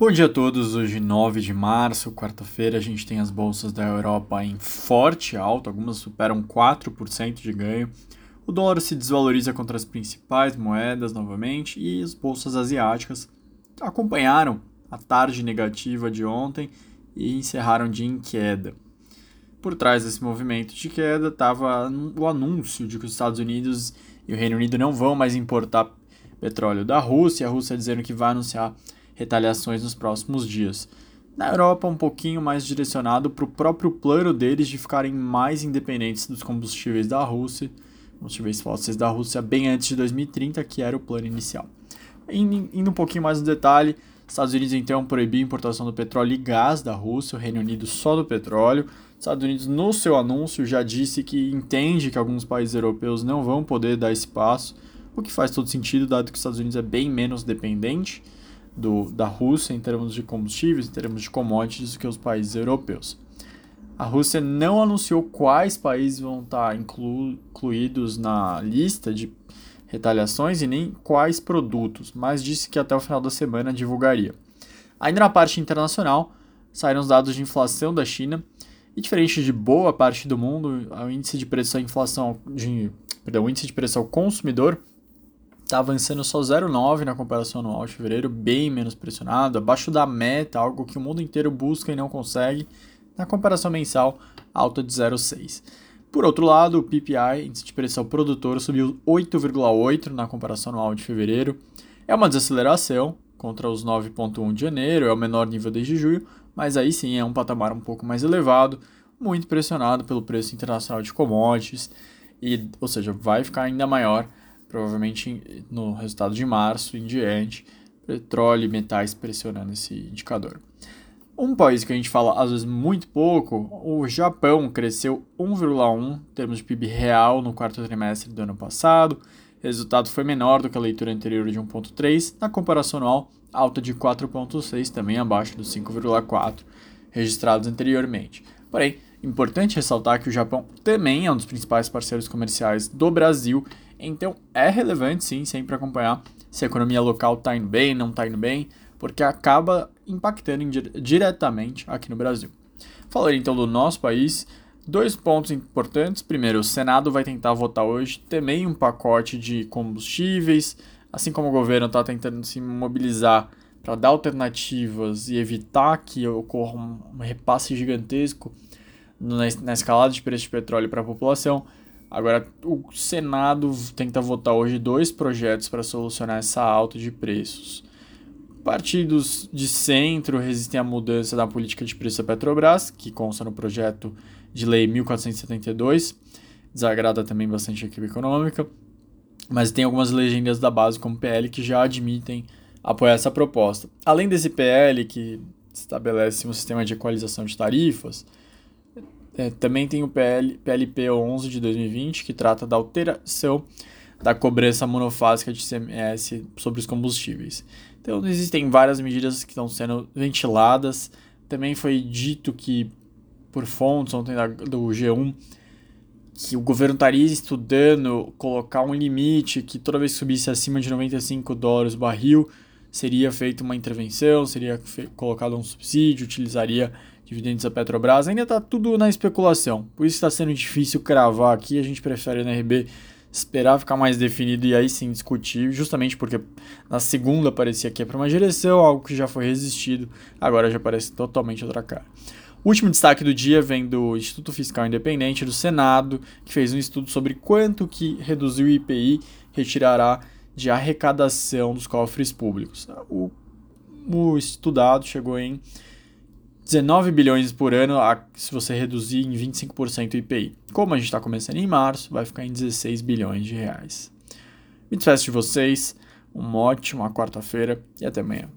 Bom dia a todos. Hoje, 9 de março, quarta-feira, a gente tem as bolsas da Europa em forte alta, algumas superam 4% de ganho. O dólar se desvaloriza contra as principais moedas novamente e as bolsas asiáticas acompanharam a tarde negativa de ontem e encerraram de em queda. Por trás desse movimento de queda estava o anúncio de que os Estados Unidos e o Reino Unido não vão mais importar petróleo da Rússia, a Rússia dizendo que vai anunciar retaliações nos próximos dias. Na Europa, um pouquinho mais direcionado para o próprio plano deles de ficarem mais independentes dos combustíveis da Rússia, combustíveis fósseis da Rússia, bem antes de 2030, que era o plano inicial. Indo um pouquinho mais no detalhe, Estados Unidos então proibiu a importação do petróleo e gás da Rússia, o Reino Unido só do petróleo. Estados Unidos, no seu anúncio, já disse que entende que alguns países europeus não vão poder dar esse passo, o que faz todo sentido, dado que os Estados Unidos é bem menos dependente do, da Rússia em termos de combustíveis, em termos de commodities, do que os países europeus. A Rússia não anunciou quais países vão estar inclu, incluídos na lista de retaliações e nem quais produtos, mas disse que até o final da semana divulgaria. Ainda na parte internacional, saíram os dados de inflação da China e diferente de boa parte do mundo, o índice de preço à inflação de, perdão, o índice de preço ao consumidor está avançando só 0,9 na comparação anual de fevereiro, bem menos pressionado, abaixo da meta, algo que o mundo inteiro busca e não consegue, na comparação mensal, alta de 0,6. Por outro lado, o PPI, índice de preço ao produtor, subiu 8,8 na comparação anual de fevereiro. É uma desaceleração contra os 9,1 de janeiro, é o menor nível desde julho, mas aí sim é um patamar um pouco mais elevado, muito pressionado pelo preço internacional de commodities, e, ou seja, vai ficar ainda maior provavelmente no resultado de março em diante, petróleo e metais pressionando esse indicador. Um país que a gente fala às vezes muito pouco, o Japão cresceu 1,1 em termos de PIB real no quarto trimestre do ano passado. O resultado foi menor do que a leitura anterior de 1,3, na comparação anual, alta de 4,6, também abaixo dos 5,4 registrados anteriormente. Porém, importante ressaltar que o Japão também é um dos principais parceiros comerciais do Brasil então é relevante sim sempre acompanhar se a economia local está indo bem, não está indo bem, porque acaba impactando diretamente aqui no Brasil. Falando então do nosso país, dois pontos importantes. Primeiro, o Senado vai tentar votar hoje também um pacote de combustíveis, assim como o governo está tentando se mobilizar para dar alternativas e evitar que ocorra um repasse gigantesco na escalada de preço de petróleo para a população. Agora, o Senado tenta votar hoje dois projetos para solucionar essa alta de preços. Partidos de centro resistem à mudança da política de preço da Petrobras, que consta no projeto de lei 1472. Desagrada também bastante a equipe econômica. Mas tem algumas legendas da base, como PL, que já admitem apoiar essa proposta. Além desse PL, que estabelece um sistema de equalização de tarifas, é, também tem o PL, PLP 11 de 2020, que trata da alteração da cobrança monofásica de CMS sobre os combustíveis. Então, existem várias medidas que estão sendo ventiladas. Também foi dito que, por fontes ontem do G1, que o governo estaria estudando colocar um limite que toda vez que subisse acima de 95 dólares o barril, seria feita uma intervenção, seria colocado um subsídio, utilizaria dividendos da Petrobras, ainda está tudo na especulação. Por isso está sendo difícil cravar aqui. A gente prefere na RB esperar ficar mais definido e aí sim discutir, justamente porque na segunda parecia que é para uma direção, algo que já foi resistido, agora já parece totalmente outra cara. O último destaque do dia vem do Instituto Fiscal Independente do Senado, que fez um estudo sobre quanto que reduzir o IPI retirará de arrecadação dos cofres públicos. O, o estudado chegou em 19 bilhões por ano se você reduzir em 25% o IPI. Como a gente está começando em março, vai ficar em 16 bilhões de reais. Me despeço de vocês, uma ótima quarta-feira e até amanhã.